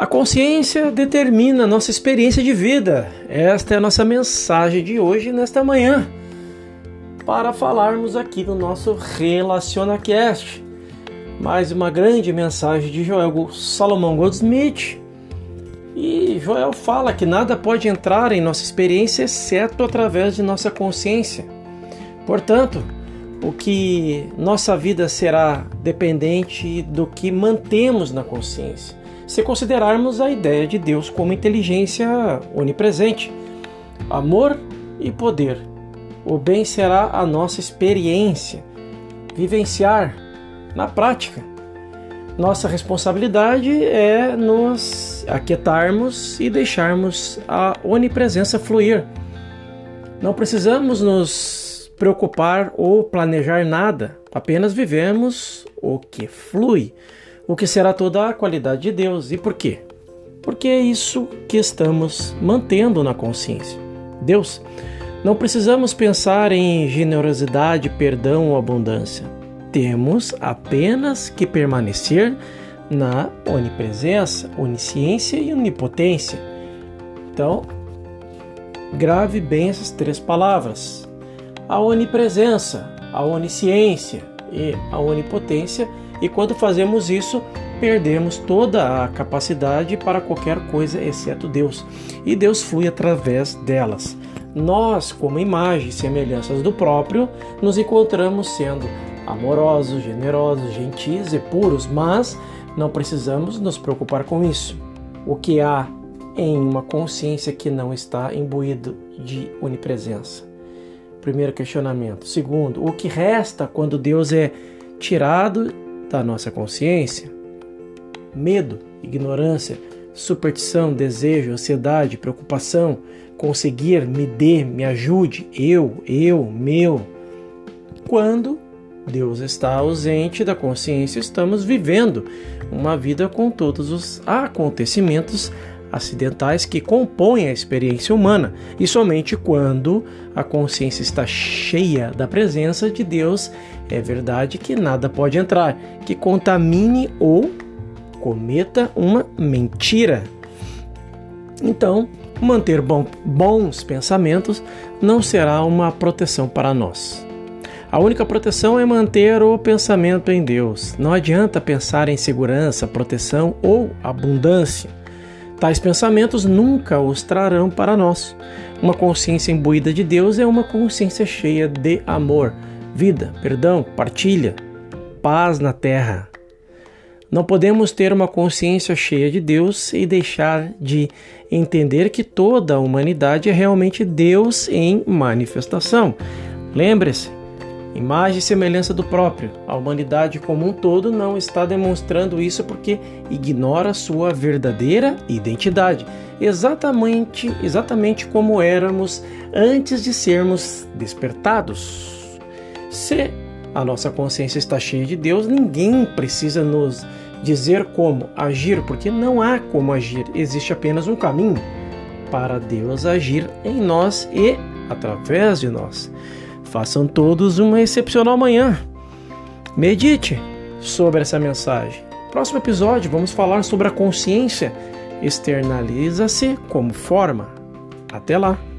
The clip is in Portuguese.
A consciência determina a nossa experiência de vida. Esta é a nossa mensagem de hoje, nesta manhã, para falarmos aqui no nosso RelacionaCast. Mais uma grande mensagem de Joel Salomão Goldsmith. E Joel fala que nada pode entrar em nossa experiência exceto através de nossa consciência. Portanto, o que nossa vida será dependente do que mantemos na consciência se considerarmos a ideia de Deus como inteligência onipresente, amor e poder. O bem será a nossa experiência, vivenciar na prática. Nossa responsabilidade é nos aquietarmos e deixarmos a onipresença fluir. Não precisamos nos preocupar ou planejar nada, apenas vivemos o que flui o que será toda a qualidade de Deus. E por quê? Porque é isso que estamos mantendo na consciência. Deus, não precisamos pensar em generosidade, perdão ou abundância. Temos apenas que permanecer na onipresença, onisciência e onipotência. Então, grave bem essas três palavras. A onipresença, a onisciência e a onipotência e quando fazemos isso, perdemos toda a capacidade para qualquer coisa exceto Deus, e Deus flui através delas. Nós, como imagem e semelhanças do próprio, nos encontramos sendo amorosos, generosos, gentis e puros, mas não precisamos nos preocupar com isso. O que há em uma consciência que não está imbuído de onipresença? Primeiro questionamento. Segundo, o que resta quando Deus é tirado da nossa consciência? Medo, ignorância, superstição, desejo, ansiedade, preocupação, conseguir, me dê, me ajude, eu, eu, meu. Quando Deus está ausente da consciência, estamos vivendo uma vida com todos os acontecimentos acidentais que compõem a experiência humana, e somente quando a consciência está cheia da presença de Deus é verdade que nada pode entrar que contamine ou cometa uma mentira. Então, manter bons pensamentos não será uma proteção para nós. A única proteção é manter o pensamento em Deus. Não adianta pensar em segurança, proteção ou abundância. Tais pensamentos nunca os trarão para nós. Uma consciência imbuída de Deus é uma consciência cheia de amor, vida, perdão, partilha, paz na terra. Não podemos ter uma consciência cheia de Deus e deixar de entender que toda a humanidade é realmente Deus em manifestação. Lembre-se, imagem e semelhança do próprio. A humanidade como um todo não está demonstrando isso porque ignora sua verdadeira identidade, exatamente, exatamente como éramos antes de sermos despertados. Se a nossa consciência está cheia de Deus, ninguém precisa nos dizer como agir, porque não há como agir, existe apenas um caminho para Deus agir em nós e através de nós. Façam todos uma excepcional manhã. Medite sobre essa mensagem. Próximo episódio, vamos falar sobre a consciência externaliza-se como forma. Até lá!